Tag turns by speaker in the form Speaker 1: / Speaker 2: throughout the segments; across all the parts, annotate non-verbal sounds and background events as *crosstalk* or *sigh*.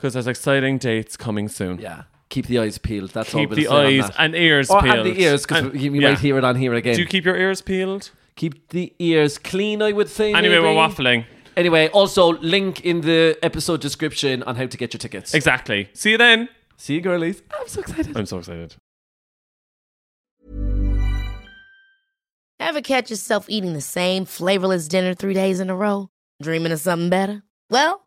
Speaker 1: because there's exciting dates coming soon.
Speaker 2: yeah, keep the eyes peeled. That's all
Speaker 1: Keep
Speaker 2: we'll
Speaker 1: the
Speaker 2: say on
Speaker 1: eyes
Speaker 2: that.
Speaker 1: and ears
Speaker 2: or
Speaker 1: peeled.
Speaker 2: and the ears because
Speaker 1: And-
Speaker 2: you, you
Speaker 1: yeah.
Speaker 2: might hear it on here again.
Speaker 1: Do you keep your ears peeled?
Speaker 2: keep the ears clean, I would say.
Speaker 1: Anyway,
Speaker 2: maybe.
Speaker 1: we're waffling.
Speaker 2: Anyway, also link in the episode description on how to get your tickets.
Speaker 1: Exactly. See you then.
Speaker 2: See you, girlies. I'm so excited.
Speaker 1: I'm so excited.
Speaker 3: Ever catch yourself eating the same flavorless dinner three days in a row? Dreaming of something better? Well,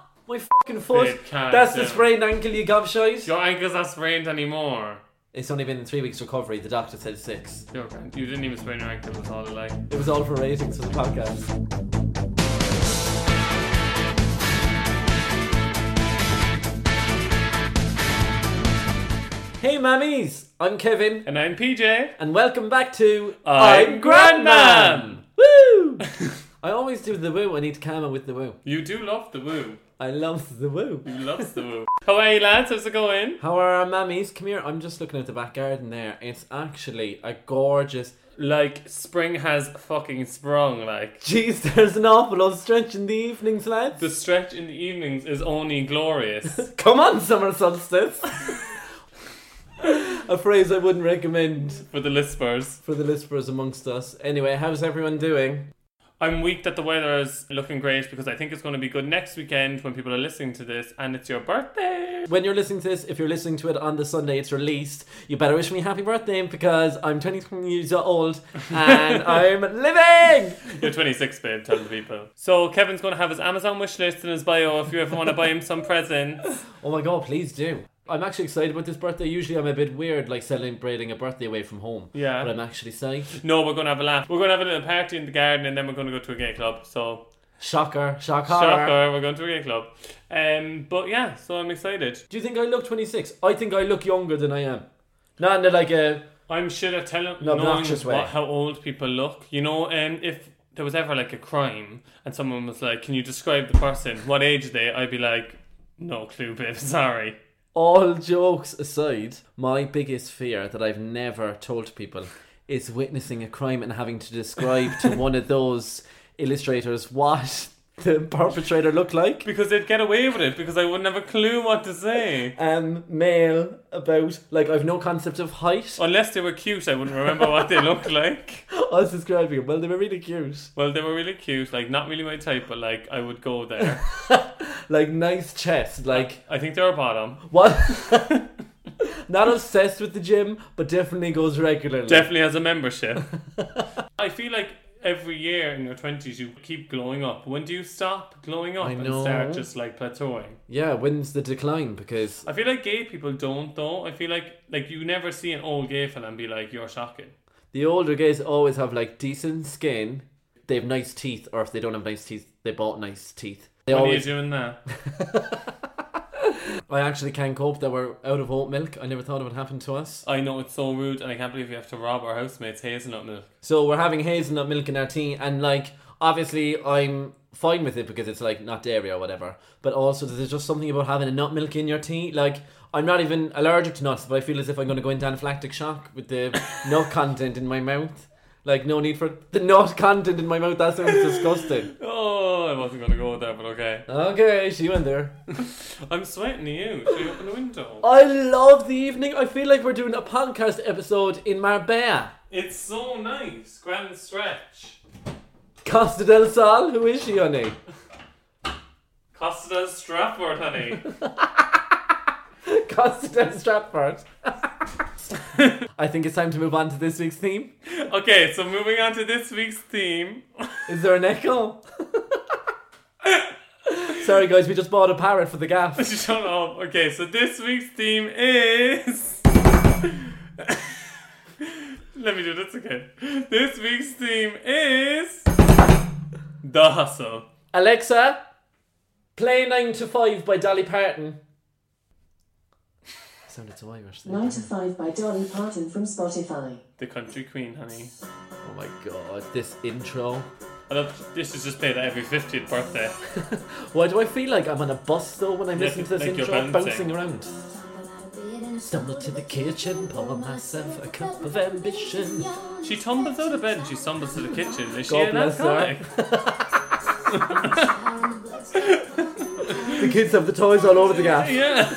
Speaker 2: My fucking foot.
Speaker 1: It
Speaker 2: That's the sprained ankle you gobshite.
Speaker 1: Your ankle's not sprained anymore.
Speaker 2: It's only been three weeks recovery. The doctor said six.
Speaker 1: You're grand. You didn't even sprain your ankle. It was all a lie.
Speaker 2: It was all for ratings for the podcast. Hey, mammies! I'm Kevin,
Speaker 1: And I'm PJ.
Speaker 2: and welcome back to
Speaker 1: I'm Grandmam. *laughs*
Speaker 2: Woo! I always do the woo. I need to calm it with the woo.
Speaker 1: You do love the woo.
Speaker 2: I love the woo.
Speaker 1: You loves the woo. How are you, lads? How's it going?
Speaker 2: How are our mammies? Come here. I'm just looking at the back garden there. It's actually a gorgeous.
Speaker 1: Like spring has fucking sprung. Like
Speaker 2: Jeez, there's an awful lot of stretch in the evenings, lads.
Speaker 1: the stretch in the evenings is only glorious. *laughs*
Speaker 2: Come on, summer solstice. *laughs* a phrase I wouldn't recommend
Speaker 1: for the lispers.
Speaker 2: for the lispers amongst us. Anyway, how's everyone doing?
Speaker 1: I'm weak that the weather is looking great because I think it's going to be good next weekend when people are listening to this and it's your birthday.
Speaker 2: When you're listening to this, if you're listening to it on the Sunday it's released, you better wish me happy birthday because I'm 23 years old and *laughs* I'm living!
Speaker 1: You're 26, babe, tell the people. So Kevin's going to have his Amazon wish list in his bio if you ever want to buy him some presents.
Speaker 2: Oh my god, please do. I'm actually excited about this birthday. Usually I'm a bit weird, like celebrating a birthday away from home.
Speaker 1: Yeah.
Speaker 2: But I'm actually psyched.
Speaker 1: No, we're going to have a laugh. We're going to have a little party in the garden and then we're going to go to a gay club. So,
Speaker 2: Shocker, shocker.
Speaker 1: shocker, we're going to a gay club. Um, but yeah, so I'm excited.
Speaker 2: Do you think I look 26? I think I look younger than I am. Not in like a.
Speaker 1: I'm shit at telling
Speaker 2: No,
Speaker 1: knowing
Speaker 2: obnoxious way.
Speaker 1: what, how old people look. You know, um, if there was ever like a crime and someone was like, "Can you describe the person? What age are they?" I'd be like, "No clue, babe. *laughs* Sorry."
Speaker 2: All jokes aside, my biggest fear that I've never told people is witnessing a crime and having to describe to one of *laughs* those illustrators what the perpetrator looked like.
Speaker 1: Because they'd get away with it because I wouldn't have a clue what to say.
Speaker 2: Um, male about like I've no concept of height.
Speaker 1: Unless they were cute, I wouldn't remember what they looked *laughs* like.
Speaker 2: I was describing them. Well, they were really cute.
Speaker 1: Well, they were really cute. Like, not really my type, but like, I would go there. *laughs*
Speaker 2: Like nice chest. Like
Speaker 1: I think they're a bottom.
Speaker 2: what? *laughs* Not obsessed with the gym, but definitely goes regularly.
Speaker 1: Definitely has a membership. *laughs* I feel like every year in your 20s you keep glowing up. When do you stop glowing up
Speaker 2: I
Speaker 1: and
Speaker 2: know.
Speaker 1: start just like plateauing?
Speaker 2: yeah, when's the decline? Because
Speaker 1: I feel like gay people don't though. I feel like like you never see an old gay fella and be like, you're shocking.
Speaker 2: the older guys always have like decent skin. They have nice teeth, or if they don't have nice teeth, they bought nice teeth. They
Speaker 1: When
Speaker 2: always.
Speaker 1: are you doing that? *laughs*
Speaker 2: I actually can't cope that we're out of oat milk. I never thought it would happen to us.
Speaker 1: I know it's so rude and I can't believe we have to rob our housemates hazelnut milk.
Speaker 2: So we're having hazelnut milk in our tea, and like obviously I'm fine with it because it's like not dairy or whatever. But also there's just something about having a nut milk in your tea. Like I'm not even allergic to nuts, but I feel as if I'm going to go into anaphylactic shock with the *laughs* nut content in my mouth. Like, no need for *laughs* the nut content in my mouth. That sounds disgusting. *laughs*
Speaker 1: Oh, I wasn't gonna go there, but okay.
Speaker 2: Okay, she went there. *laughs*
Speaker 1: I'm sweating you. Should you open the window?
Speaker 2: I love the evening. I feel like we're doing a podcast episode in Marbella.
Speaker 1: It's so nice. Grand stretch.
Speaker 2: Costa del Sol, who is she, honey?
Speaker 1: Costa del Stratford, honey.
Speaker 2: Costa del Stratford. I think it's time to move on to this week's theme.
Speaker 1: okay, so moving on to this week's theme.
Speaker 2: Is there an echo? *laughs* Sorry, guys, we just bought a parrot for the gaff. *laughs*
Speaker 1: Shut up. Okay, so this week's theme is. *laughs* Let me do this again. This week's theme is. The Hustle.
Speaker 2: Alexa, play 9 to 5 by Dolly Parton. Sounded so Irish. there.
Speaker 4: 9 to 5 by Dolly Parton from Spotify.
Speaker 1: The Country Queen, honey.
Speaker 2: Oh my god, this intro.
Speaker 1: I love this is just played at every 50th birthday. *laughs*
Speaker 2: Why do I feel like I'm on a bus though when I'm
Speaker 1: Yeah,
Speaker 2: listening to this
Speaker 1: like you're
Speaker 2: intro?
Speaker 1: bouncing.
Speaker 2: Bouncing around. Stumble to the kitchen, pour myself a cup of ambition.
Speaker 1: She tumbles out of bed and she stumbles to the kitchen. Is she an
Speaker 2: bless her.
Speaker 1: alcoholic? *laughs*
Speaker 2: The kids have the toys all over the *laughs* gaff.
Speaker 1: Yeah.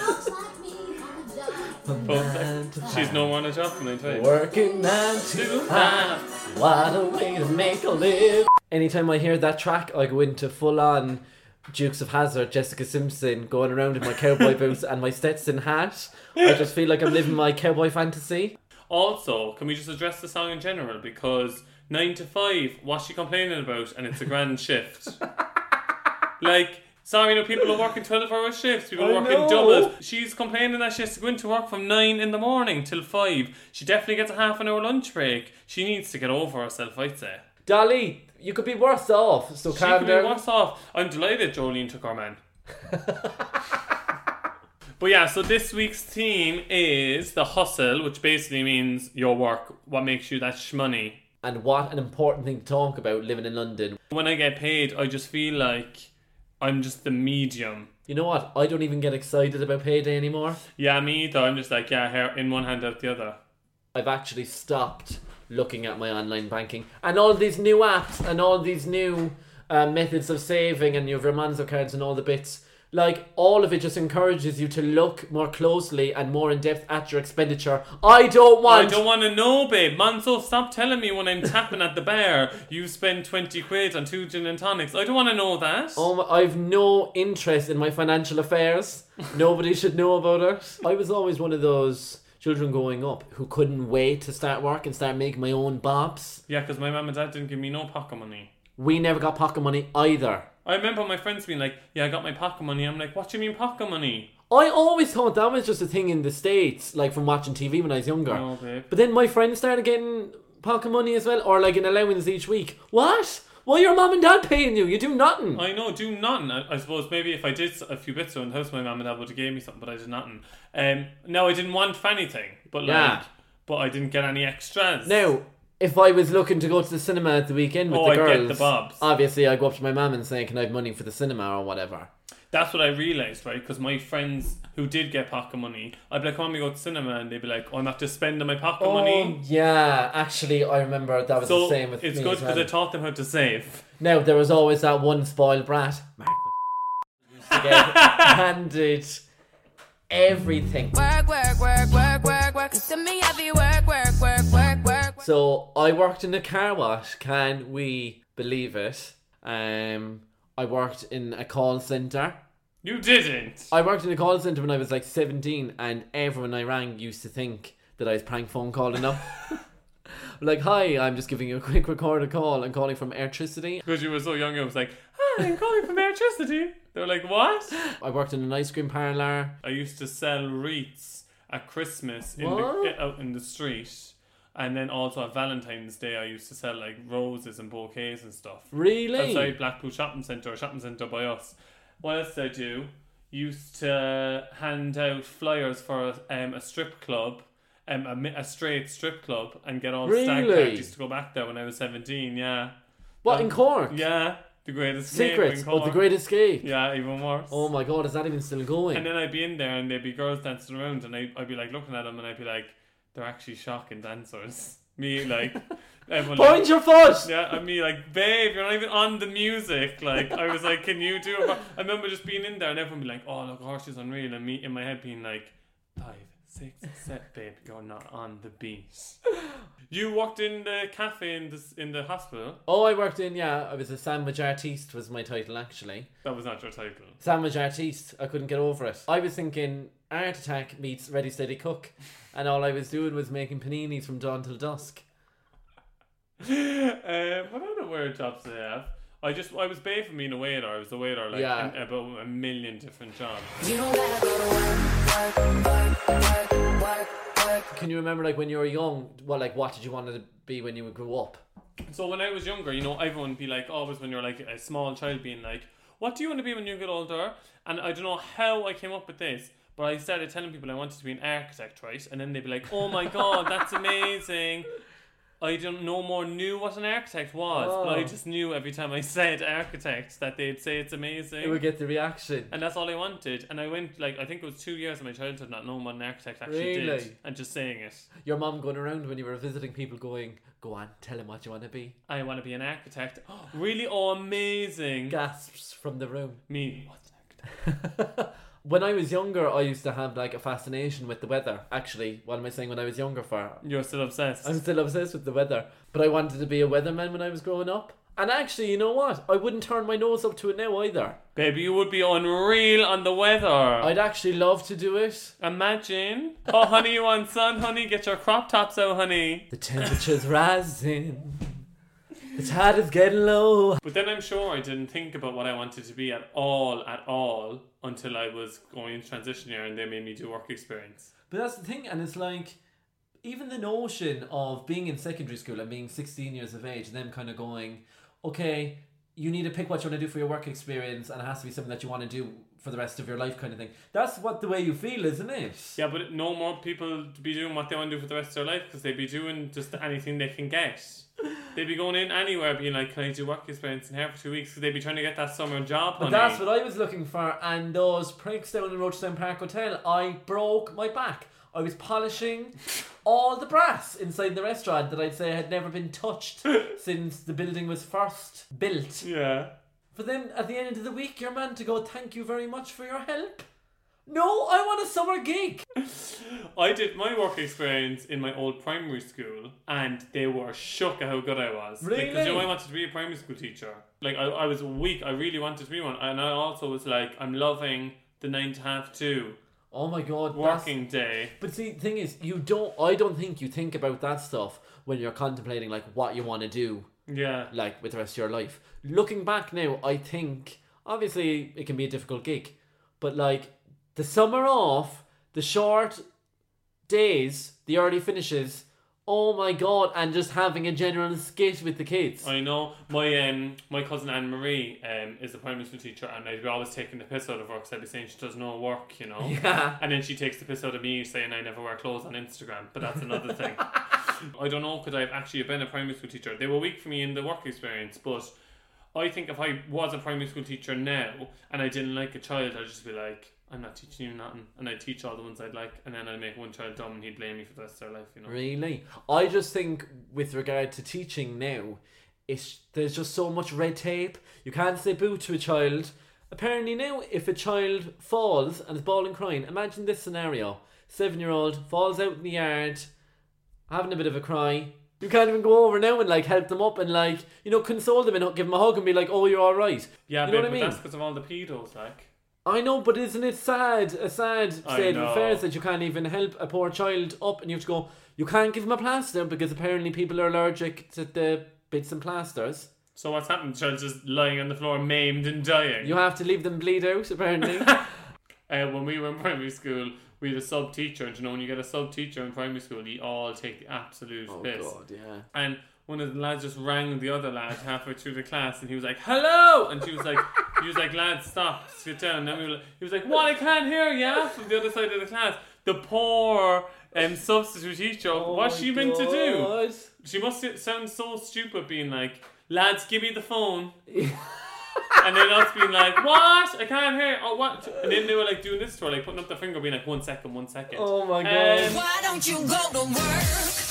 Speaker 2: Nine
Speaker 1: she's no more on a job from 9 to
Speaker 2: Working nine to five. What a way to make a live. Anytime I hear that track, I go into full on Dukes of Hazzard, Jessica Simpson, going around in my cowboy *laughs* boots and my Stetson hat. I just feel like I'm living my cowboy fantasy.
Speaker 1: Also, can we just address the song in general? Because 9 to 5, what's she complaining about? And it's a grand shift. *laughs* like, sorry, you know, people are working 12 hour shifts, people
Speaker 2: I
Speaker 1: are working
Speaker 2: know.
Speaker 1: doubles. She's complaining that she has to go into work from 9 in the morning till 5. She definitely gets a half an hour lunch break. She needs to get over herself, I'd say.
Speaker 2: Dolly, you could be worse off, so
Speaker 1: She
Speaker 2: calm
Speaker 1: could be worse off. I'm delighted Jolene took our man. *laughs* but yeah, so this week's theme is the hustle, which basically means your work, what makes you that shmoney.
Speaker 2: And what an important thing to talk about living in London.
Speaker 1: When I get paid, I just feel like I'm just the medium.
Speaker 2: You know what? I don't even get excited about payday anymore.
Speaker 1: Yeah, me either. I'm just like, yeah, here, in one hand, out the other.
Speaker 2: I've actually stopped looking at my online banking and all these new apps and all these new uh, methods of saving and your Vermanzo cards and all the bits. Like all of it just encourages you to look more closely and more in depth at your expenditure. I don't want.
Speaker 1: I don't want to know, babe. Monzo, stop telling me when I'm tapping at the bar, you spend 20 quid on two gin and tonics. I don't want to know that.
Speaker 2: Oh, my- I've no interest in my financial affairs. Nobody should know about it. I was always one of those children growing up who couldn't wait to start work and start making my own bobs.
Speaker 1: Yeah, because my mum and dad didn't give me no pocket money.
Speaker 2: We never got pocket money either.
Speaker 1: I remember my friends being like, "Yeah, I got my pocket money." I'm like, "What do you mean pocket money?"
Speaker 2: I always thought that was just a thing in the States, like from watching TV when I was younger.
Speaker 1: No, babe.
Speaker 2: But then my friends started getting pocket money as well, or like an allowance each week. What? Why your mom and dad paying you? You do nothing.
Speaker 1: I know, do nothing. I, I suppose maybe if I did a few bits around the house, my mom and dad would have gave me something, but I did nothing. Um, no, I didn't want for anything, but like,
Speaker 2: Yeah.
Speaker 1: but I didn't get any extras.
Speaker 2: Now, if I was looking to go to the cinema at the weekend with
Speaker 1: Oh,
Speaker 2: the
Speaker 1: I'd
Speaker 2: girls,
Speaker 1: get the bobs.
Speaker 2: obviously I go up to my mum and say, "Can I have money for the cinema or whatever?"
Speaker 1: That's what I realised, right? Because my friends who did get pocket money, I'd be like, "Come on, we go to cinema," and they'd be like, "Oh, I'm not just spending my pocket oh, money."
Speaker 2: Oh, yeah, actually, I remember that was
Speaker 1: So
Speaker 2: the same with
Speaker 1: it's
Speaker 2: me
Speaker 1: It's
Speaker 2: good
Speaker 1: because
Speaker 2: well.
Speaker 1: I taught them how to save.
Speaker 2: Now there was always that one spoiled brat. Mark *laughs* used to get handed everything.
Speaker 5: Work, work, work, work, work, work. To me, I be work, work, work, work, work.
Speaker 2: So I worked in a car wash. Can we believe it? Um, I worked in a call center.
Speaker 1: You didn't.
Speaker 2: I worked in a call center when I was like seventeen, and everyone I rang used to think that I was prank phone calling up. *laughs* like, hi, I'm just giving you a quick recorded call. I'm calling from electricity.
Speaker 1: Because you were so young, I was like, "Hi, I'm calling from electricity." They were like, "What?"
Speaker 2: I worked in an ice cream parlor.
Speaker 1: I used to sell wreaths at Christmas in
Speaker 2: What?
Speaker 1: the, out in the street. And then also at Valentine's Day, I used to sell like roses and bouquets and stuff.
Speaker 2: Really?
Speaker 1: Outside Blackpool Shopping Centre or Shopping Centre by us. What else did I do? Used to hand out flyers for um, a strip club, um, a, a straight strip club, and get all the stag
Speaker 2: Really?
Speaker 1: parties to go back there when I was 17, yeah.
Speaker 2: What in Cork?
Speaker 1: Yeah, the greatest escape in
Speaker 2: of the. Great Escape.
Speaker 1: Yeah, even worse.
Speaker 2: Oh my god, is that even still going?
Speaker 1: And then I'd be in there and there'd be girls dancing around and I, I'd be like looking at them and I'd be like, they're actually shocking dancers. *laughs* Me like *laughs* everyone
Speaker 2: Point
Speaker 1: like,
Speaker 2: your foot.
Speaker 1: yeah, and me like, babe, you're not even on the music. Like, I was like, can you do it? I remember just being in there and everyone be like, oh, look, horse is unreal. And me in my head being like, five, six, seven, babe, you're not on the beat. *laughs* You walked in the cafe in the, in the hospital.
Speaker 2: Oh, I worked in, yeah, I was a sandwich artiste was my title actually.
Speaker 1: That was not your title.
Speaker 2: Sandwich artiste, I couldn't get over it. I was thinking Art Attack meets Ready Steady Cook, and all I was doing was making paninis from dawn till dusk. *laughs*
Speaker 1: uh, what other weird jobs do they have? I just I was bae from being a waiter. I was a waiter like
Speaker 2: Yeah.
Speaker 1: in about a million different jobs.
Speaker 5: You don't gotta go to work,
Speaker 2: Can you remember like when you were young? Well, like what did you want to be when you grew up?
Speaker 1: So when I was younger, you know, everyone would be like, always when you're like a small child, being like, "What do you want to be when you get older?" And I don't know how I came up with this, but I started telling people I wanted to be an architect, right? And then they'd be like, "Oh my god, that's amazing." I don't no more knew what an architect was, but I
Speaker 2: Oh.
Speaker 1: just knew every time I *laughs* said architect that they'd say it's amazing.
Speaker 2: It would get the reaction.
Speaker 1: And that's all I wanted. And I went like I think it was two years of my childhood not knowing what an architect actually
Speaker 2: Really?
Speaker 1: did and just saying it.
Speaker 2: Your mom going around when you were visiting people, going, "Go on, tell him what you want to be."
Speaker 1: I want to be an architect. *gasps* really? Oh, amazing!
Speaker 2: Gasps from the room.
Speaker 1: Me. What's an architect? *laughs*
Speaker 2: When I was younger, I used to have like a fascination with the weather. Actually, what am I saying? When I was younger, for
Speaker 1: You're still obsessed.
Speaker 2: I'm still obsessed with the weather. But I wanted to be a weatherman when I was growing up. And actually, you know what? I wouldn't turn my nose up to it now either.
Speaker 1: Baby, you would be unreal on the weather.
Speaker 2: I'd actually love to do it.
Speaker 1: Imagine. Oh, honey, you want sun, honey? Get your crop tops out, honey.
Speaker 2: The temperature's rising. The tide is getting low.
Speaker 1: But then I'm sure I didn't think about what I wanted to be at all, at all, until I was going into transition year and they made me do work experience.
Speaker 2: But that's the thing, and it's like even the notion of being in secondary school and being 16 years of age and them kind of going, okay, you need to pick what you want to do for your work experience and it has to be something that you want to do for the rest of your life kind of thing. That's what the way you feel, isn't it?
Speaker 1: Yeah, but no more people to be doing what they want to do for the rest of their life because they'd be doing just anything they can get. *laughs* They'd be going in anywhere being like, can I do work experience in here for two weeks? Because they'd be trying to get that summer job,
Speaker 2: But
Speaker 1: honey.
Speaker 2: that's what I was looking for, and those pricks down in Rochestown Park Hotel, I broke my back. I was polishing *laughs* all the brass inside the restaurant that I'd say had never been touched *laughs* since the building was first built.
Speaker 1: Yeah.
Speaker 2: For then, at the end of the week, your man to go, thank you very much for your help. No, I want a summer gig. *laughs*
Speaker 1: I did my work experience in my old primary school, and they were shook at how good I was.
Speaker 2: Really?
Speaker 1: Because you know, I wanted to be a primary school teacher. Like, I, I was weak. I really wanted to be one. And I also was like, I'm loving the nine to half two
Speaker 2: Oh my god,
Speaker 1: working day.
Speaker 2: But see, the thing is, you don't. I don't think you think about that stuff when you're contemplating like what you want to do
Speaker 1: Yeah.
Speaker 2: like with the rest of your life. Looking back now, I think obviously it can be a difficult gig, but like the summer off, the short days, the early finishes, oh my god, and just having a general skit with the kids.
Speaker 1: I know my um my cousin Anne Marie um is a primary school teacher and I'd be always taking the piss out of her because I'd be saying she does no work, you know. *laughs*
Speaker 2: Yeah.
Speaker 1: And then she takes the piss out of me saying I never wear clothes on Instagram, but that's another thing. *laughs* I don't know because I've actually been a primary school teacher. They were weak for me in the work experience, but I think if I was a primary school teacher now and I didn't like a child, I'd just be like, I'm not teaching you nothing, and I'd teach all the ones I'd like, and then I'd make one child dumb and he'd blame me for the rest of their life, you know.
Speaker 2: Really? I just think with regard to teaching now, it's there's just so much red tape. You can't say boo to a child. Apparently now, if a child falls and is bawling crying, imagine this scenario: seven-year-old falls out in the yard, having a bit of a cry. You can't even go over now and like help them up and like you know console them and give them a hug and be like, "Oh, you're all right."
Speaker 1: Yeah,
Speaker 2: you know
Speaker 1: babe,
Speaker 2: what I
Speaker 1: but
Speaker 2: mean?
Speaker 1: that's because of all the pedos, like.
Speaker 2: I know, but isn't it sad? A sad state of affairs that you can't even help a poor child up, and you have to go. You can't give him a plaster because apparently people are allergic to the bits and plasters.
Speaker 1: So what's happened? The child's just lying on the floor, maimed and dying.
Speaker 2: You have to leave them bleed out. Apparently, *laughs*
Speaker 1: uh, when we were in primary school, we had a sub teacher, and you know when you get a sub teacher in primary school, you all take the absolute
Speaker 2: oh
Speaker 1: piss.
Speaker 2: god, yeah.
Speaker 1: And one of the lads just rang the other lad halfway through the class, and he was like, "Hello!" And she was like, *laughs* "He was like, lad, stop, sit down." And then we were, like- he was like, "What? I can't hear you!" From the other side of the class. The poor um, substitute teacher.
Speaker 2: Oh
Speaker 1: what's she meant to do? She must sound so stupid, being like, "Lads, give me the phone." *laughs* *laughs* and then us being like, "What? I can't hear. Oh, what?" And then they were like doing this to her, like putting up their finger, being like, "One second, one second.
Speaker 2: Oh my um, god!
Speaker 1: Um,
Speaker 5: Why don't you go to work?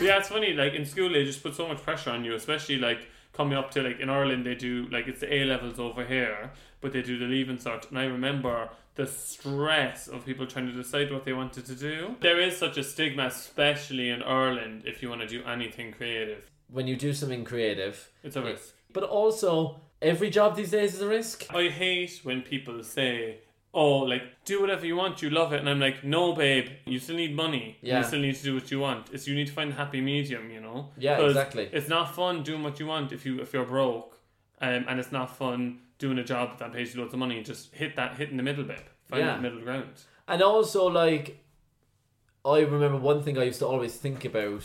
Speaker 1: Yeah, it's funny. Like in school, they just put so much pressure on you, especially like coming up to like in Ireland, they do like it's the A levels over here, but they do the leaving cert. And I remember the stress of people trying to decide what they wanted to do. There is such a stigma, especially in Ireland, if you want to do anything creative.
Speaker 2: When you do something creative,
Speaker 1: It's a risk.
Speaker 2: but also every job these days is a risk.
Speaker 1: I hate when people say, "Oh, like do whatever you want, you love it," and I'm like, "No, babe, you still need money.
Speaker 2: Yeah.
Speaker 1: You still need to do what you want. It's you need to find a happy medium, you know."
Speaker 2: Yeah, exactly.
Speaker 1: It's not fun doing what you want if you if you're broke, um, and it's not fun doing a job that pays you loads of money. And just hit that hit in the middle, bit, Find
Speaker 2: Yeah.
Speaker 1: that middle ground.
Speaker 2: And also, like, I remember one thing I used to always think about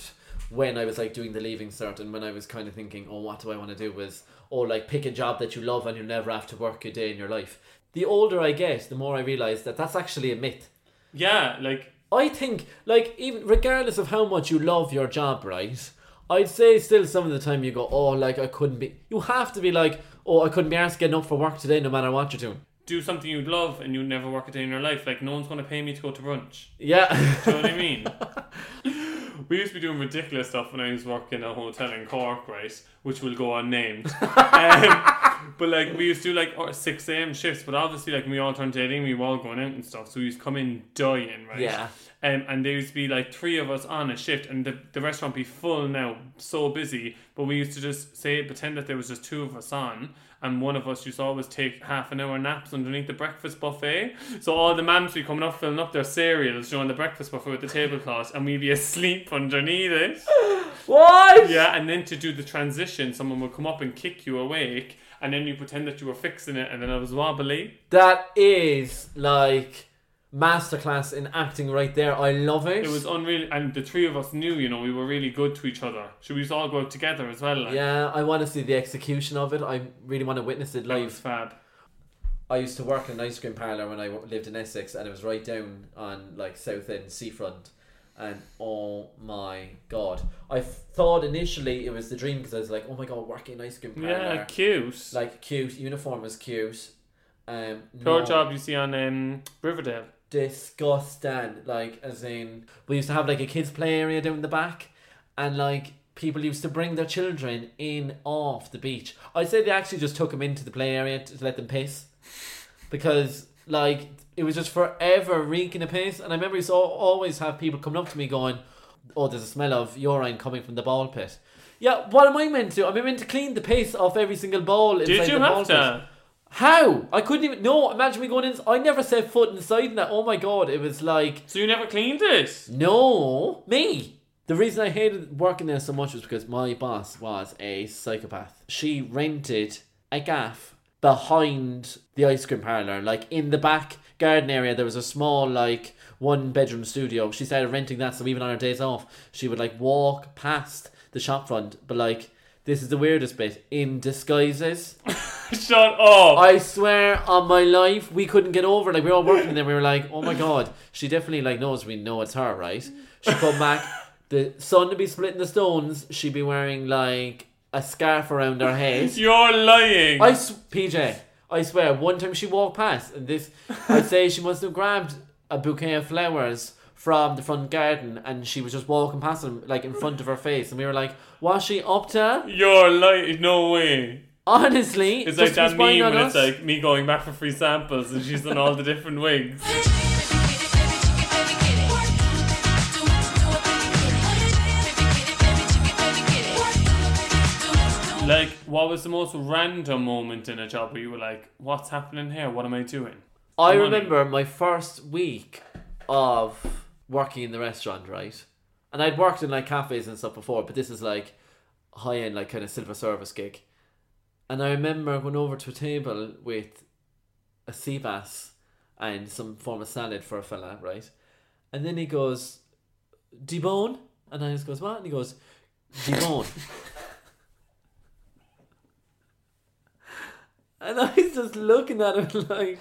Speaker 2: when I was like doing the leaving cert and when I was kind of thinking, oh, what do I want to do? Was, oh, like, pick a job that you love and you'll never have to work a day in your life. The older I get, the more I realize that that's actually a myth.
Speaker 1: Yeah, like
Speaker 2: I think, like, even regardless of how much you love your job, right? I'd say still some of the time you go, oh, like, I couldn't be. You have to be like, oh, I couldn't be asked getting up for work today no matter what you're doing.
Speaker 1: do something you'd love and you'd never work a day in your life. Like no one's going to pay me to go to brunch.
Speaker 2: Yeah.
Speaker 1: Do you know what I *laughs* mean? we used to be doing ridiculous stuff when I was working at a hotel in Cork, right? Which will go unnamed. *laughs* um, but like we used to do like uh, six a.m. shifts, but obviously like we all turned dating, we were all going out and stuff. So we used to come in dying, right?
Speaker 2: Yeah.
Speaker 1: Um, and there used to be like three of us on a shift, and the, the restaurant be full now, so busy. But we used to just say pretend that there was just two of us on, and one of us used to always take half an hour naps underneath the breakfast buffet. So all the mums be coming up filling up their cereals during the breakfast buffet with the tablecloth, and we'd be asleep underneath it. *gasps*
Speaker 2: what?
Speaker 1: Yeah, and then to do the transition, someone would come up and kick you awake, and then you pretend that you were fixing it, and then it was wobbly.
Speaker 2: That is like masterclass in acting right there. I love it.
Speaker 1: It was unreal, and the three of us knew, you know, we were really good to each other. So we to all go out together as well. Like.
Speaker 2: yeah, I want to see the execution of it. I really want to witness it live.
Speaker 1: fab.
Speaker 2: I used to work in an ice cream parlor when I lived in Essex, and it was right down on like Southend seafront. And oh my god, I thought initially it was the dream because I was like, oh my god, working ice cream parlor,
Speaker 1: Yeah, cute.
Speaker 2: like cute uniform was cute. Um,
Speaker 1: Poor
Speaker 2: no-
Speaker 1: job you see on um, Riverdale.
Speaker 2: disgusting. Like, as in, we used to have like a kids' play area down the back, and like people used to bring their children in off the beach. I'd say they actually just took them into the play area to let them piss, because like it was just forever reeking of piss. And I remember used to always have people coming up to me going, "Oh, there's a smell of urine coming from the ball pit." Yeah, what am I meant to? I'm meant to clean the piss off every single ball?
Speaker 1: Did
Speaker 2: inside
Speaker 1: you
Speaker 2: the ball
Speaker 1: have
Speaker 2: pit?
Speaker 1: to?
Speaker 2: How? I couldn't even. No, imagine me going in. I never set foot inside that. Oh my god, it was like
Speaker 1: So you never cleaned it?
Speaker 2: no me. The reason I hated working there so much was because my boss was a psychopath. She rented a gaff behind the ice cream parlor, like in the back garden area. There was a small like one bedroom studio. She started renting that, so even on her days off, she would like walk past the shop front, but like. This is the weirdest bit. In disguises. *laughs*
Speaker 1: Shut up.
Speaker 2: I swear on my life, we couldn't get over. it. Like we were all working there, we were like, "Oh my god, she definitely like knows we know it's her, right?" She come back, *laughs* the sun to be splitting the stones. She'd be wearing like a scarf around her head. *laughs*
Speaker 1: You're lying.
Speaker 2: I s- PJ, I swear, one time she walked past, and this, I'd say she must have grabbed a bouquet of flowers from the front garden, and she was just walking past them like in front of her face, and we were like, "Was she up to?"
Speaker 1: You're lying. No way.
Speaker 2: Honestly,
Speaker 1: It's like
Speaker 2: was
Speaker 1: that
Speaker 2: spying
Speaker 1: meme
Speaker 2: on
Speaker 1: when it's
Speaker 2: us.
Speaker 1: like me going back for free samples and she's done all the different wigs. *laughs* Like, what was the most random moment in a job where you were like, what's happening here? What am I doing?
Speaker 2: I
Speaker 1: Money.
Speaker 2: remember my first week of working in the restaurant, right? And I'd worked in like cafes and stuff before, but this is like high end, like kind of silver service gig. And I remember going over to a table with a sea bass and some form of salad for a fella, right? And then he goes, debone? And I just goes, what? And he goes, debone. *laughs* *laughs* and I was just looking at him *laughs* like,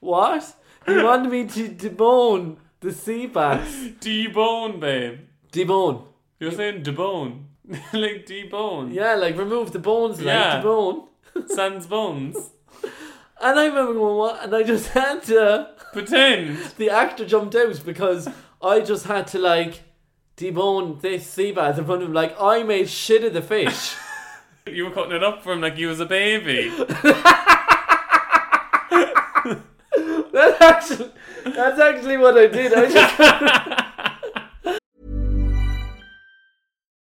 Speaker 2: what? He wanted me to debone the sea bass.
Speaker 1: Debone, babe.
Speaker 2: Debone.
Speaker 1: You're saying debone. *laughs* like debone.
Speaker 2: Yeah, like remove the bones, like
Speaker 1: Yeah.
Speaker 2: debone.
Speaker 1: Sans bones.
Speaker 2: And I remember going, what? And I just had to.
Speaker 1: Pretend.
Speaker 2: The actor jumped out because I just had to, like, debone this sea bass in front of him like I made shit of the fish. *laughs*
Speaker 1: You were cutting it up for him like he was a baby. *laughs*
Speaker 2: that's actually that's actually what I did. I just *laughs*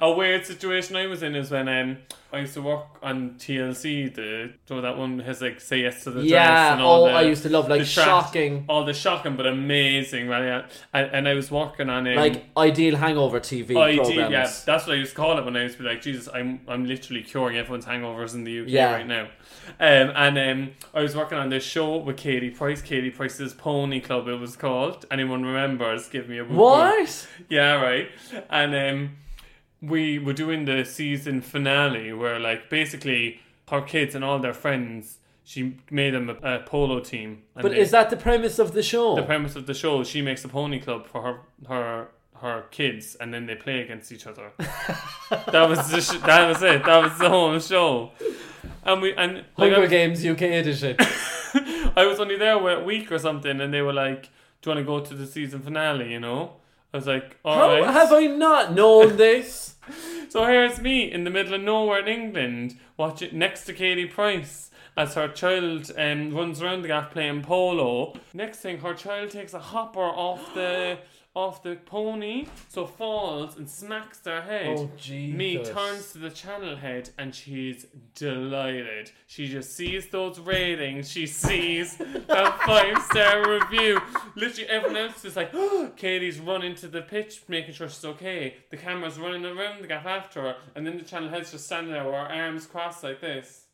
Speaker 1: A weird situation I was in is when um, I used to work on TLC, the so that one has like say yes to the dress
Speaker 2: Yeah,
Speaker 1: and all
Speaker 2: oh,
Speaker 1: the,
Speaker 2: I used to love, like, shocking-
Speaker 1: all the shocking but amazing, right? Yeah. And, and I was working on um,
Speaker 2: like ideal hangover TV
Speaker 1: ID,
Speaker 2: programs.
Speaker 1: yeah, that's what I used to call it when I used to be like, Jesus, I'm I'm literally curing everyone's hangovers in the UK
Speaker 2: Yeah.
Speaker 1: right now. Um, and um, I was working on this show with Katie Price, Katie Price's Pony Club, it was called. Anyone remembers? Give me a.
Speaker 2: What?
Speaker 1: Yeah, right. And um, we were doing the season finale where, like, basically her kids and all their friends, she made them a, a polo team. And
Speaker 2: But
Speaker 1: they-
Speaker 2: is that the premise of the show?
Speaker 1: the premise of the show? She makes a pony club for her her her kids, and then they play against each other. *laughs* that was the sh- that was it. That was the whole show. And we and like,
Speaker 2: Hunger
Speaker 1: I,
Speaker 2: Games UK edition. *laughs*
Speaker 1: I was only there a week or something, and they were like, "Do you want to go to the season finale?" You know. I was like,
Speaker 2: How
Speaker 1: alright.
Speaker 2: have I not known this?
Speaker 1: So here's me in the middle of nowhere in England, watching next to Katie Price as her child um, runs around the gaff playing polo. Next thing, her child takes a hopper off the off the pony, so falls and smacks their head.
Speaker 2: Oh, Jesus.
Speaker 1: Me turns to the channel head and she's delighted. She just sees those ratings. She sees that *laughs* five star review. Literally, everyone else is like, oh, Katie's running to the pitch, making sure she's okay. The camera's running around the gaff after her, and then the channel head's just standing there with her arms crossed like this,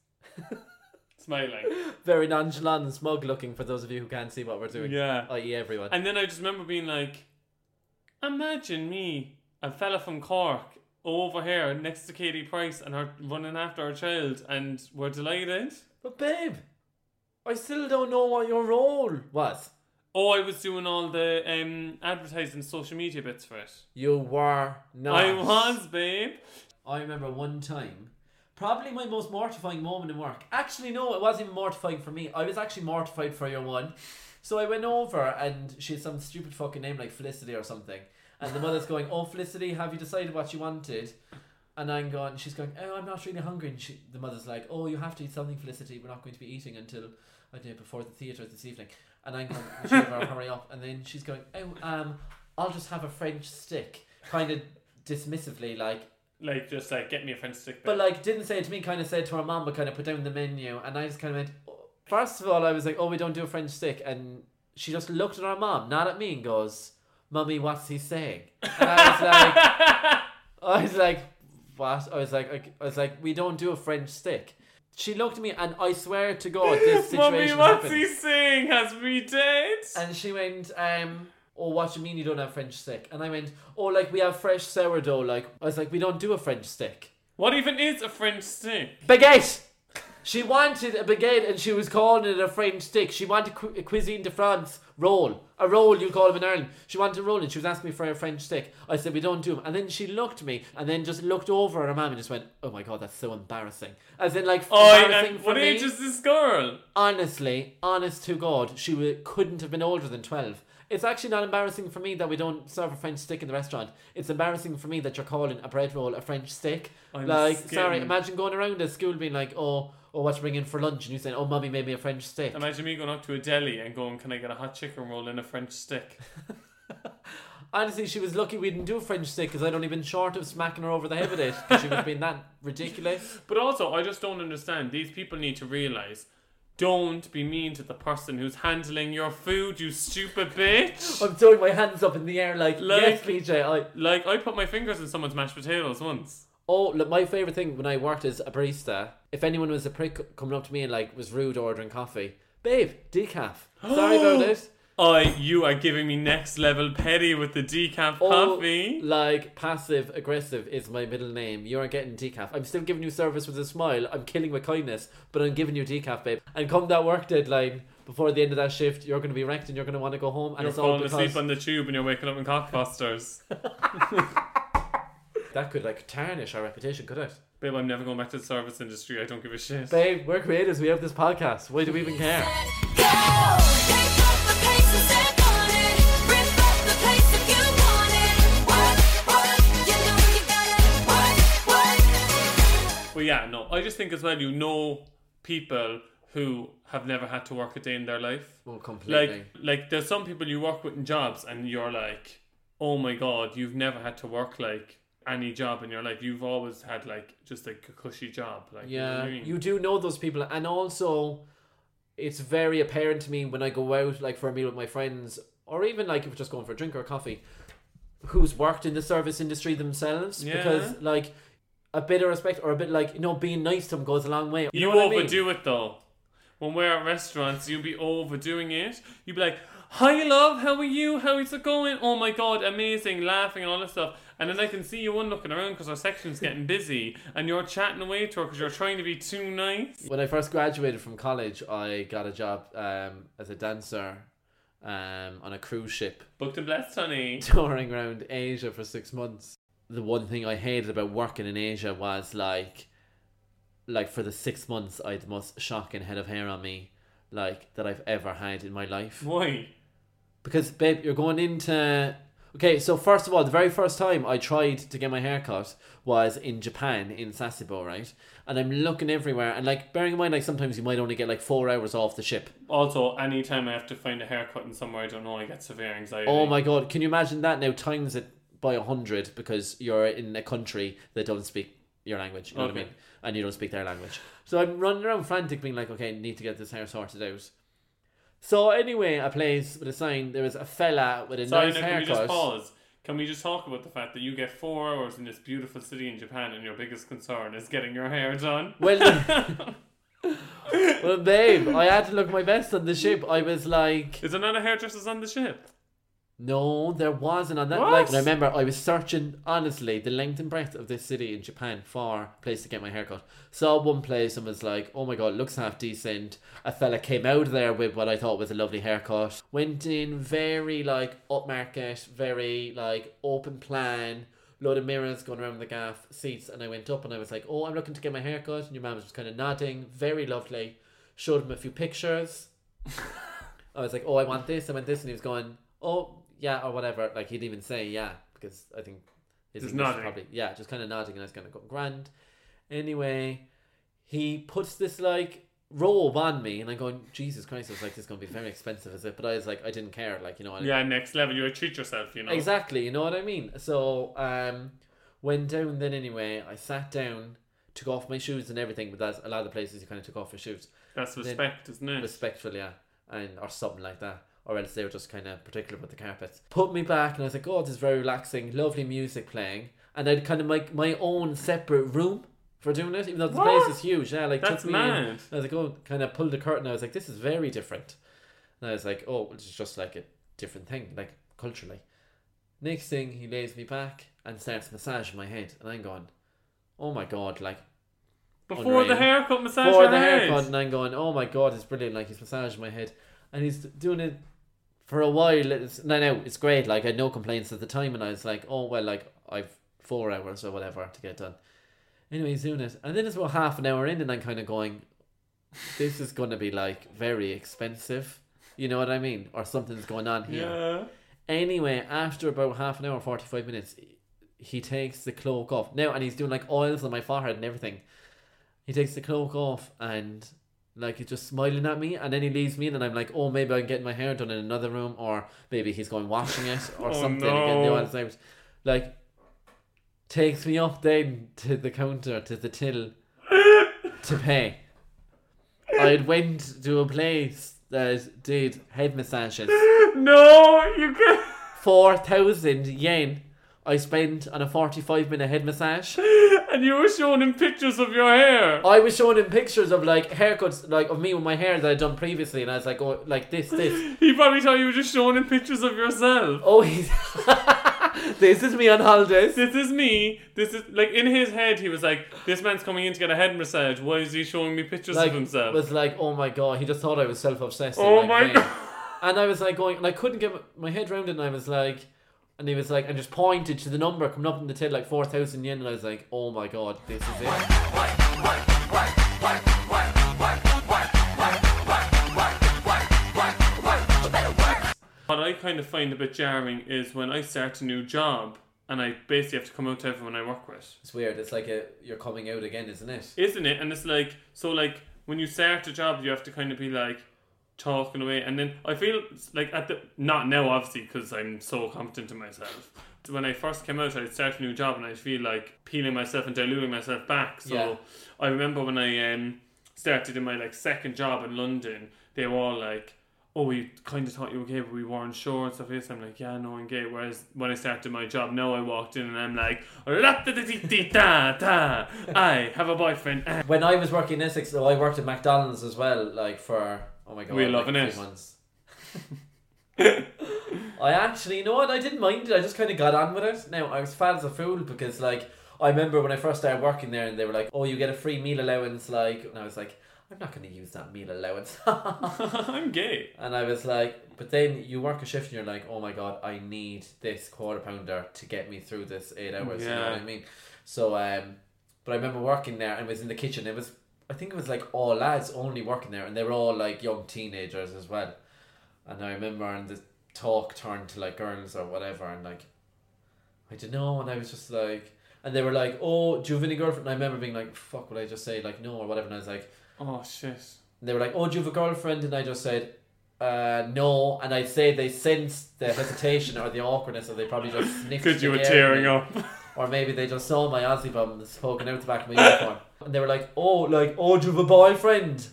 Speaker 1: *laughs* smiling.
Speaker 2: Very nonchalant and smug looking for those of you who can't see what we're doing.
Speaker 1: Yeah.
Speaker 2: I.e. everyone.
Speaker 1: And then I just remember being like, imagine me, a fella from Cork, over here next to Katie Price and her running after her child, and we're delighted.
Speaker 2: But babe, I still don't know what your role was.
Speaker 1: Oh, I was doing all the um, advertising social media bits for it.
Speaker 2: You were not.
Speaker 1: I was, babe.
Speaker 2: I remember one time, probably my most mortifying moment in work. Actually, no, it wasn't even mortifying for me. I was actually mortified for your one. So I went over and she had some stupid fucking name like Felicity or something. And the mother's going, Oh, Felicity, have you decided what you wanted? And I'm going, she's going, Oh, I'm not really hungry. And she, the mother's like, Oh, you have to eat something, Felicity. We're not going to be eating until, I don't know, before the theatre this evening. And I'm going, Shiva, hurry up. And then she's going, Oh, um, I'll just have a French stick. Kind of dismissively, like,
Speaker 1: Like, just like, get me a French stick.
Speaker 2: but like, didn't say it to me. Kind of said to her mom, but kind of put down the menu, and I just kind of went. First of all, I was like, "Oh, we don't do a French stick," and she just looked at her mom, not at me, and goes, "Mummy, what's he saying?" And I was like, *laughs* I was like, what? I was like, I, was like, we don't do a French stick. She looked at me, and I swear to God, this *laughs* situation
Speaker 1: Mummy, what's
Speaker 2: happened.
Speaker 1: he saying? Has dead?
Speaker 2: And she went, um, oh, what do you mean you don't have French stick? And I went, oh, like we have fresh sourdough. Like I was like, we don't do a French stick.
Speaker 1: What even is a French stick?
Speaker 2: Baguette. She wanted a baguette and she was calling it a French stick. She wanted cu- cuisine de France roll, a roll you call them in Ireland. She wanted a roll and she was asking me for a French stick. I said we don't do them, and then she looked at me and then just looked over at her mum and just went, "Oh my god, that's so embarrassing." As in like
Speaker 1: Oh,
Speaker 2: embarrassing
Speaker 1: and
Speaker 2: for
Speaker 1: what
Speaker 2: me.
Speaker 1: age is this girl?
Speaker 2: Honestly, honest to God, she w- couldn't have been older than 12. It's actually not embarrassing for me that we don't serve a French stick in the restaurant. It's embarrassing for me that you're calling a bread roll a French stick.
Speaker 1: I'm
Speaker 2: like,
Speaker 1: scared.
Speaker 2: sorry, imagine going around at school being like, oh, oh, what you bring for lunch? And you saying, oh, mummy made me a French stick.
Speaker 1: Imagine me going up to a deli and going, "Can I get a hot chicken roll and a French stick?" *laughs*
Speaker 2: Honestly, she was lucky we didn't do a French stick because I'd only been short of smacking her over the head with it she was being that ridiculous. *laughs*
Speaker 1: But also, I just don't understand. These people need to realize. Don't be mean to the person who's handling your food, you stupid bitch. *laughs*
Speaker 2: I'm throwing my hands up in the air like,
Speaker 1: Like-
Speaker 2: yes, PJ. I,
Speaker 1: Like, I put my fingers in someone's mashed potatoes once.
Speaker 2: Oh, look, my favorite thing when I worked as a barista, if anyone was a prick coming up to me and like was rude ordering coffee, babe, decaf. *gasps* Sorry about it.
Speaker 1: I, you are giving me next level petty with the decaf
Speaker 2: Oh,
Speaker 1: coffee.
Speaker 2: like passive aggressive is my middle name. You aren't getting decaf. I'm still giving you service with a smile. I'm killing with kindness, but I'm giving you decaf, babe. And come that work deadline before the end of that shift, you're going to be wrecked and you're going to want to go home. And
Speaker 1: You're
Speaker 2: it's all
Speaker 1: falling
Speaker 2: because
Speaker 1: asleep on the tube and you're waking up in cockfosters. *laughs*
Speaker 2: that could like tarnish our reputation, could it?
Speaker 1: Babe, I'm never going back to the service industry. I don't give a shit.
Speaker 2: Babe, we're creators. We have this podcast. Why do we even care?
Speaker 1: But yeah, no, I just think as well, you know, people who have never had to work a day in their life.
Speaker 2: Oh, completely.
Speaker 1: Like, like there's some people you work with in jobs, and you're like, oh my god, you've never had to work like any job in your life. You've always had like just like a cushy job. Like, you know
Speaker 2: Yeah,
Speaker 1: I mean?
Speaker 2: you do know those people, and also it's very apparent to me when I go out, like for a meal with my friends, or even like if we're just going for a drink or a coffee, who's worked in the service industry themselves,
Speaker 1: Yeah.
Speaker 2: because like a bit of respect or a bit like you know being nice to them goes a long way. You,
Speaker 1: You
Speaker 2: know what I mean?
Speaker 1: overdo it though. When we're at restaurants, you'll be overdoing it. You'll be like, "Hi, love, how are you? How is it going? Oh my god, amazing!" Laughing and all this stuff. And then I can see you one looking around because our section's getting busy, and you're chatting away to her because you're trying to be too nice.
Speaker 2: When I first graduated from college, I got a job um, as a dancer um, on a cruise ship.
Speaker 1: Booked and blessed, honey. *laughs*
Speaker 2: touring around Asia for six months. The one thing I hated about working in Asia was like, like for the six months, I had the most shocking head of hair on me, like that I've ever had in my life.
Speaker 1: Why?
Speaker 2: Because babe, you're going into okay. So first of all, the very first time I tried to get my hair cut was in Japan in Sasebo, right? And I'm looking everywhere, and like bearing in mind, like sometimes you might only get like four hours off the ship.
Speaker 1: Also, anytime I have to find a haircut in somewhere I don't know, I get severe anxiety.
Speaker 2: Oh my god, can you imagine that now times it by a hundred because you're in a country that don't speak your language, you know what I mean? And you don't speak their language. So I'm running around frantic being like, okay, need to get this hair sorted out. So anyway, a place with a sign, there was a fella with a
Speaker 1: Sorry,
Speaker 2: nice
Speaker 1: now, can we just
Speaker 2: haircut.
Speaker 1: pause? Can we just talk about the fact that you get four hours in this beautiful city in Japan and your biggest concern is getting your hair done?
Speaker 2: Well, *laughs* well, babe, I had to look my best on the ship. I was like,
Speaker 1: Is there not a hairdresser's on the ship?
Speaker 2: No, there wasn't on that.
Speaker 1: What?
Speaker 2: Like, and I remember I was searching honestly the length and breadth of this city in Japan for a place to get my haircut. Saw one place and was like, "Oh my god, looks half decent." A fella came out there with what I thought was a lovely haircut. Went in very like upmarket, very like open plan. Load of mirrors going around the gaff seats, and I went up and I was like, "Oh, I'm looking to get my haircut." And your man was just kind of nodding, very lovely. Showed him a few pictures. *laughs* I was like, "Oh, I want this, I want this," and he was going, "Oh, yeah," or whatever. Like he'd even say, "Yeah," because I think his English is
Speaker 1: nodding.
Speaker 2: probably yeah, just kind of nodding, and I was kind of going grand. Anyway, he puts this like robe on me, and I'm going, "Jesus Christ!" I was like, "This is going to be very expensive, is it?" But I was like, I didn't care, like you know. I-
Speaker 1: Yeah, next level. You treat yourself, you know.
Speaker 2: Exactly, you know what I mean? So, um, went down then anyway. I sat down, took off my shoes and everything, but that's a lot of the places you kind of took off your shoes.
Speaker 1: That's
Speaker 2: Then-
Speaker 1: respect, isn't it?
Speaker 2: Respectful, yeah. And, or something like that. Or else they were just kind of particular with the carpets. Put me back and I was like, oh, this is very relaxing, lovely music playing. And I'd kind of make my own separate room for doing it, even though the
Speaker 1: What?
Speaker 2: place is huge. Yeah, like
Speaker 1: That's
Speaker 2: took me in.
Speaker 1: mad.
Speaker 2: I was like, oh, kind of pulled the curtain. I was like, this is very different. And I was like, oh, it's just like a different thing, like culturally. Next thing, he lays me back and starts massaging my head, and I'm going, oh my god, like
Speaker 1: Before the
Speaker 2: Unreal.
Speaker 1: haircut, massage
Speaker 2: for
Speaker 1: your
Speaker 2: the
Speaker 1: head.
Speaker 2: haircut, and I'm going, oh my god, it's brilliant. Like he's massaging my head, and he's doing it for a while, it's, no, no, it's great. Like, I had no complaints at the time, and I was like, oh, well, like, I've four hours or whatever to get done. Anyway, he's doing it. And then it's about half an hour in, and I'm kind of going, this is going to be, like, very expensive. You know what I mean? Or something's going on here.
Speaker 1: Yeah.
Speaker 2: Anyway, after about half an hour, 45 minutes, he takes the cloak off. Now, and he's doing like oils on my forehead and everything. He takes the cloak off and like he's just smiling at me and then he leaves me and I'm like, oh, maybe I'm getting my hair done in another room or maybe he's going washing it *laughs* or
Speaker 1: Oh,
Speaker 2: something and getting the
Speaker 1: no.
Speaker 2: Like, takes me up then to the counter, to the till to pay. I had went to a place that did head massages. *laughs*
Speaker 1: No, you can't.
Speaker 2: 4,000 yen I spent on a 45 minute head massage. *laughs*
Speaker 1: And you were showing him pictures of your hair.
Speaker 2: I was showing him pictures of like haircuts, like of me with my hair that I'd done previously, and I was like, oh, like this, this. *laughs*
Speaker 1: He probably thought you were just showing him pictures of yourself.
Speaker 2: Oh, he's. *laughs* this is me on holidays.
Speaker 1: This is me. This is like in his head. He was like, "This man's coming in to get a head massage. Why is he showing me pictures
Speaker 2: Like,
Speaker 1: of himself?"
Speaker 2: was like, oh my god, he just thought I was self obsessed.
Speaker 1: Oh
Speaker 2: like,
Speaker 1: my. God.
Speaker 2: And I was like going, and I couldn't get my head around it, and I was like, and he was like, and just pointed to the number coming up in the till, like 4,000 yen, and I was like, oh my god, this is it.
Speaker 1: What I kind of find a bit jarring is when I start a new job and I basically have to come out to everyone I work with.
Speaker 2: It's weird. It's like a, you're coming out again, isn't it?
Speaker 1: Isn't it? And it's like, so like, when you start a job, you have to kind of be like, talking away. And then I feel like at the, not now obviously, because I'm so confident in myself. When I first came out, I'd start a new job and I feel like peeling myself and diluting myself back. So
Speaker 2: Yeah.
Speaker 1: I remember when I um, started in my like second job in London, they were all like, oh, we kind of thought you were gay, but we weren't sure and stuff like this. I'm like, yeah, no, I'm gay. Whereas when I started my job, now I walked in and I'm like, "La-da-da-dee-dee-da-da, *laughs* I have a boyfriend. ah."
Speaker 2: When I was working in Essex, though, I worked at McDonald's as well, like for oh my god,
Speaker 1: Were you
Speaker 2: like
Speaker 1: loving
Speaker 2: three
Speaker 1: it?
Speaker 2: months. *laughs* I actually, you know what? I didn't mind it. I just kind of got on with it. Now I was fat as a fool because, like, I remember when I first started working there, and they were like, "Oh, you get a free meal allowance," like, and I was like, "I'm not going to use that meal allowance." *laughs* *laughs*
Speaker 1: I'm gay.
Speaker 2: And I was like, but then you work a shift and you're like, oh my god, I need this quarter pounder to get me through this eight hours. You know what I mean? So, um, but I remember working there and was in the kitchen. It was, I think it was like all lads only working there, and they were all like young teenagers as well. And I remember, and the talk turned to like girls or whatever, and like, I don't know, and I was just like, and they were like, oh, do you have any girlfriend? And I remember being like, fuck, would I just say like no or whatever? And I was like.
Speaker 1: Oh shit.
Speaker 2: And they were like, "Oh, do you have a girlfriend?" And I just said, uh, "No." And I'd say they sensed the hesitation or the awkwardness, or they probably just sniffed. *laughs*
Speaker 1: Because you were tearing up. *laughs*
Speaker 2: or maybe they just saw my Aussie bum poking out the back of my uniform, *laughs* and they were like, "Oh, like, oh, do you have a boyfriend?"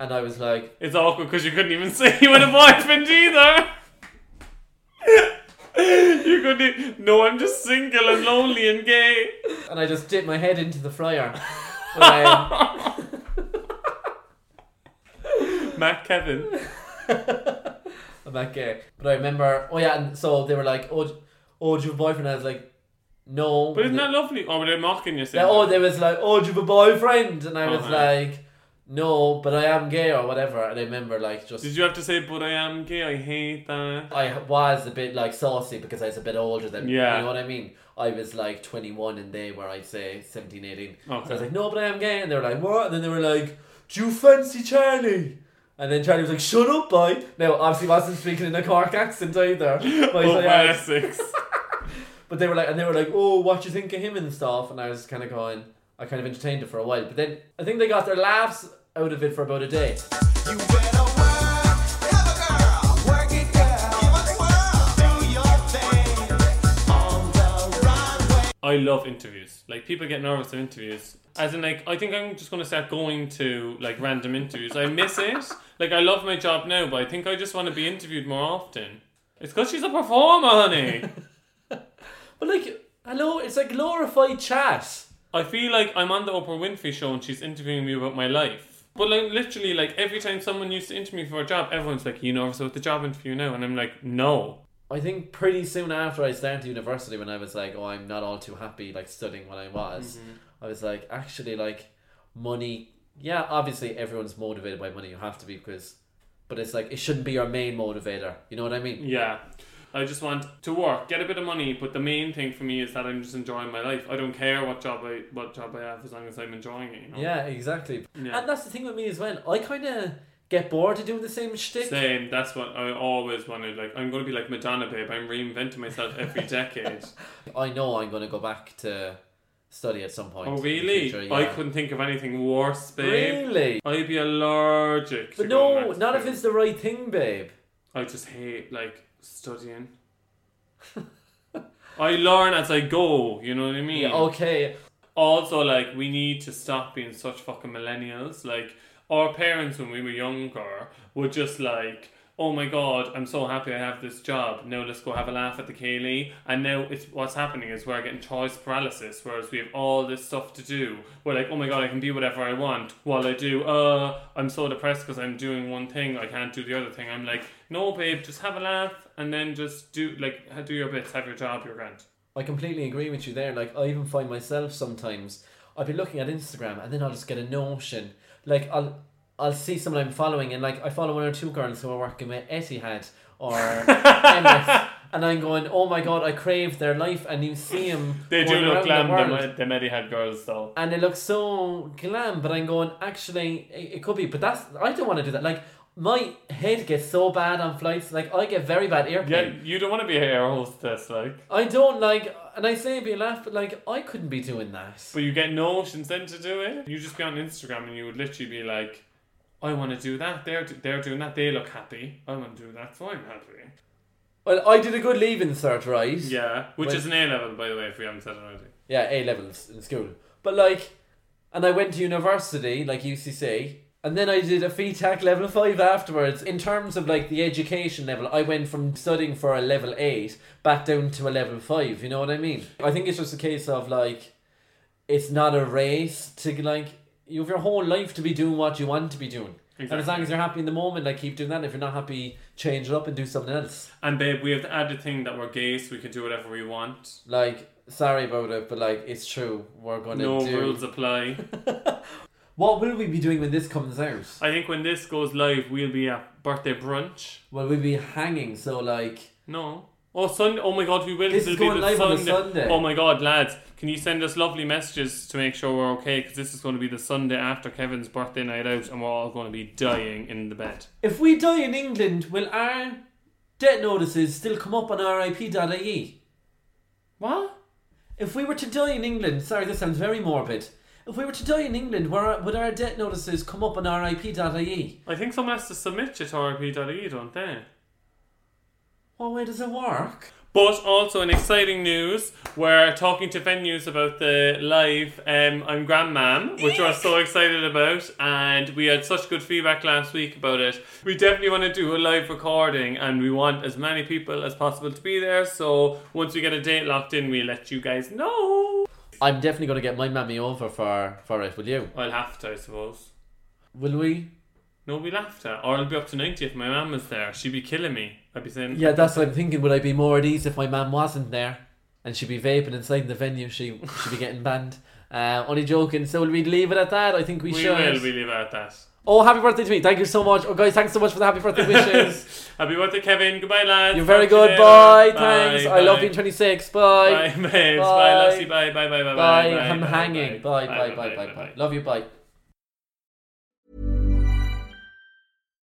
Speaker 2: And I was like,
Speaker 1: It's awkward because you couldn't even *laughs* say you had a boyfriend either. *laughs* you couldn't. e- No, I'm just single and lonely and gay.
Speaker 2: and I just dipped my head into the fryer. But, um,
Speaker 1: Matt Kevin.
Speaker 2: I'm not gay. But I remember, oh yeah, and so they were like, "Oh, d- oh, do you have a boyfriend?" I was like, "No."
Speaker 1: But isn't that lovely? Oh, were they mocking you? Saying
Speaker 2: oh,
Speaker 1: that?
Speaker 2: they was like, oh, do you have a boyfriend? And I was
Speaker 1: Uh-huh.
Speaker 2: like, no, but I am gay or whatever. And I remember like just,
Speaker 1: Did you have to say, but I am gay? I hate that.
Speaker 2: I was a bit like saucy because I was a bit older than,
Speaker 1: Yeah.
Speaker 2: you know what I mean? I was like 21 and they were, I'd say, 17, 18. So I
Speaker 1: Okay.
Speaker 2: was like, no, but I am gay. And they were like, what? And then they were like, do you fancy Charlie? And then Charlie was like, shut up, boy. Now, obviously, wasn't speaking in a Cork accent either. *laughs* But, he's
Speaker 1: Oh,
Speaker 2: like.
Speaker 1: Essex.
Speaker 2: But they were like, and they were like, oh, what do you think of him and stuff? And I was kind of going, I kind of entertained it for a while. But then I think they got their laughs out of it for about a day.
Speaker 6: You better work, have a girl, work it, girl. Give us world, do your thing on the runway.
Speaker 1: I love interviews. Like people get nervous in interviews. As in, like I think I'm just gonna start going to like random interviews. I miss it. Like I love my job now, but I think I just want to be interviewed more often. It's because she's a performer, honey. *laughs*
Speaker 2: But like, hello, it's like glorified chat.
Speaker 1: I feel like I'm on the Oprah Winfrey show and she's interviewing me about my life. But like literally, like every time someone used to interview me for a job, everyone's like, "You nervous about the job interview now?" And I'm like, "No."
Speaker 2: I think pretty soon after I started university, when I was like, oh, I'm not all too happy like studying what I was, mm-hmm. I was like, actually, like, money. Yeah, obviously everyone's motivated by money. You have to be because, but it's like it shouldn't be your main motivator. You know what I mean?
Speaker 1: Yeah. I just want to work, get a bit of money, but the main thing for me is that I'm just enjoying my life. I don't care what job I what job I have as long as I'm enjoying it. You know?
Speaker 2: Yeah, exactly.
Speaker 1: Yeah.
Speaker 2: And that's the thing with me as well. I kind of get bored of doing the same shtick.
Speaker 1: Same. That's what I always wanted. Like I'm going to be like Madonna, babe. I'm reinventing myself every decade. *laughs*
Speaker 2: I know I'm going to go back to study at some point.
Speaker 1: oh really?
Speaker 2: future,
Speaker 1: I couldn't think of anything worse, babe.
Speaker 2: Really?
Speaker 1: I'd be allergic. to
Speaker 2: But no, not if it's the right thing, babe.
Speaker 1: I just hate like studying. *laughs* I learn as I go. You know what I mean?
Speaker 2: Yeah, okay.
Speaker 1: also like we need to stop being such fucking millennials like our parents when we were younger would just like oh my god i'm so happy i have this job now let's go have a laugh at the Kaylee. and now it's what's happening is we're getting choice paralysis whereas we have all this stuff to do we're like oh my god i can be whatever i want while i do uh i'm so depressed because i'm doing one thing i can't do the other thing i'm like no babe just have a laugh and then just do like do your bits have your job your grant
Speaker 2: I completely agree with you there. Like I even find myself sometimes I'll be looking at Instagram and then I'll just get a notion. Like I'll I'll see someone I'm following and like I follow one or two girls who are working with Etihad or MS *laughs* and I'm going, oh my god, I crave their life. And you see them,
Speaker 1: they do look glam
Speaker 2: the
Speaker 1: the, Medihead girls though
Speaker 2: and they look so glam. But I'm going, actually, it, it could be. But that's I don't want to do that. Like my head gets so bad on flights. Like I get very bad ear
Speaker 1: Yeah, you don't want to be an air hostess, like.
Speaker 2: I don't like, and I say it be a laugh, but like I couldn't be doing that.
Speaker 1: But you get notions then to do it. You just be on Instagram and you would literally be like, I want to do that. They're they're doing that. They look happy. I want to do that, so I'm happy.
Speaker 2: Well, I did a good leaving cert, right?
Speaker 1: Yeah, which
Speaker 2: Well-
Speaker 1: is an A level, by the way, if we haven't said it already.
Speaker 2: Yeah, A levels in school. But like, and I went to university, like UCC, and then I did a FETAC level 5 afterwards. In terms of like the education level, I went from studying for a level 8 back down to a level 5, you know what I mean? I think it's just a case of like, it's not a race to like, you have your whole life to be doing what you want to be doing. And as long as you're happy in the moment, like keep doing that. If you're not happy, change it up and do something else.
Speaker 1: And babe, we have the added thing that we're gay, so we can do whatever we want.
Speaker 2: Like, sorry about it, but like, it's true. We're gonna
Speaker 1: No
Speaker 2: do.
Speaker 1: rules apply. *laughs*
Speaker 2: What will we be doing when this comes out?
Speaker 1: I think when this goes live, we'll be at birthday brunch.
Speaker 2: Well, we'll be hanging, so like,
Speaker 1: No. Oh, Sunday. Oh my god, we will.
Speaker 2: This is going
Speaker 1: the
Speaker 2: live on the Sunday.
Speaker 1: Oh my god, lads. Can you send us lovely messages to make sure we're okay? Because this is going to be the Sunday after Kevin's birthday night out, and we're all going to be dying in the bed.
Speaker 2: if we die in England, will our debt notices still come up on RIP.ie?
Speaker 1: What?
Speaker 2: If we were to die in England, sorry, this sounds very morbid. If we were to die in England, would our, would our debt notices come up on RIP.ie?
Speaker 1: I think someone has to submit you to RIP.ie, don't they?
Speaker 2: What way does it work?
Speaker 1: But also in exciting news, we're talking to venues about the live um, I'm Grandmam, which we're so excited about, and we had such good feedback last week about it. We definitely want to do a live recording, and we want as many people as possible to be there. So once we get a date locked in, we'll let you guys know.
Speaker 2: I'm definitely going to get my mammy over for, for it, will you?
Speaker 1: I'll have to, I suppose.
Speaker 2: Will we?
Speaker 1: No, we'll have to. Or I'll be up to 90 if my mum was there. She'd be killing me. I'd be saying,
Speaker 2: Yeah, that's what I'm thinking. Would I be more at ease if my mum wasn't there? And she'd be vaping inside the venue, she, she'd be getting banned. Uh, only joking. So will we leave it at that? I think we,
Speaker 1: we
Speaker 2: should.
Speaker 1: We will, we leave it at that.
Speaker 2: Oh, happy birthday to me. Thank you so much. Oh, guys, thanks so much for the happy birthday wishes. *laughs*
Speaker 1: Happy birthday, Kevin. Goodbye, lads.
Speaker 2: You're very good. Bye.
Speaker 1: Bye,
Speaker 2: Thanks. I love being 26. Bye.
Speaker 1: Bye, babes. Bye,
Speaker 2: Bye.
Speaker 1: Lassie. Bye, bye, bye, bye,
Speaker 2: Bye.
Speaker 1: bye.
Speaker 2: I'm
Speaker 1: bye,
Speaker 2: hanging. Bye. Bye. Bye. Bye. Bye. Love you. Bye.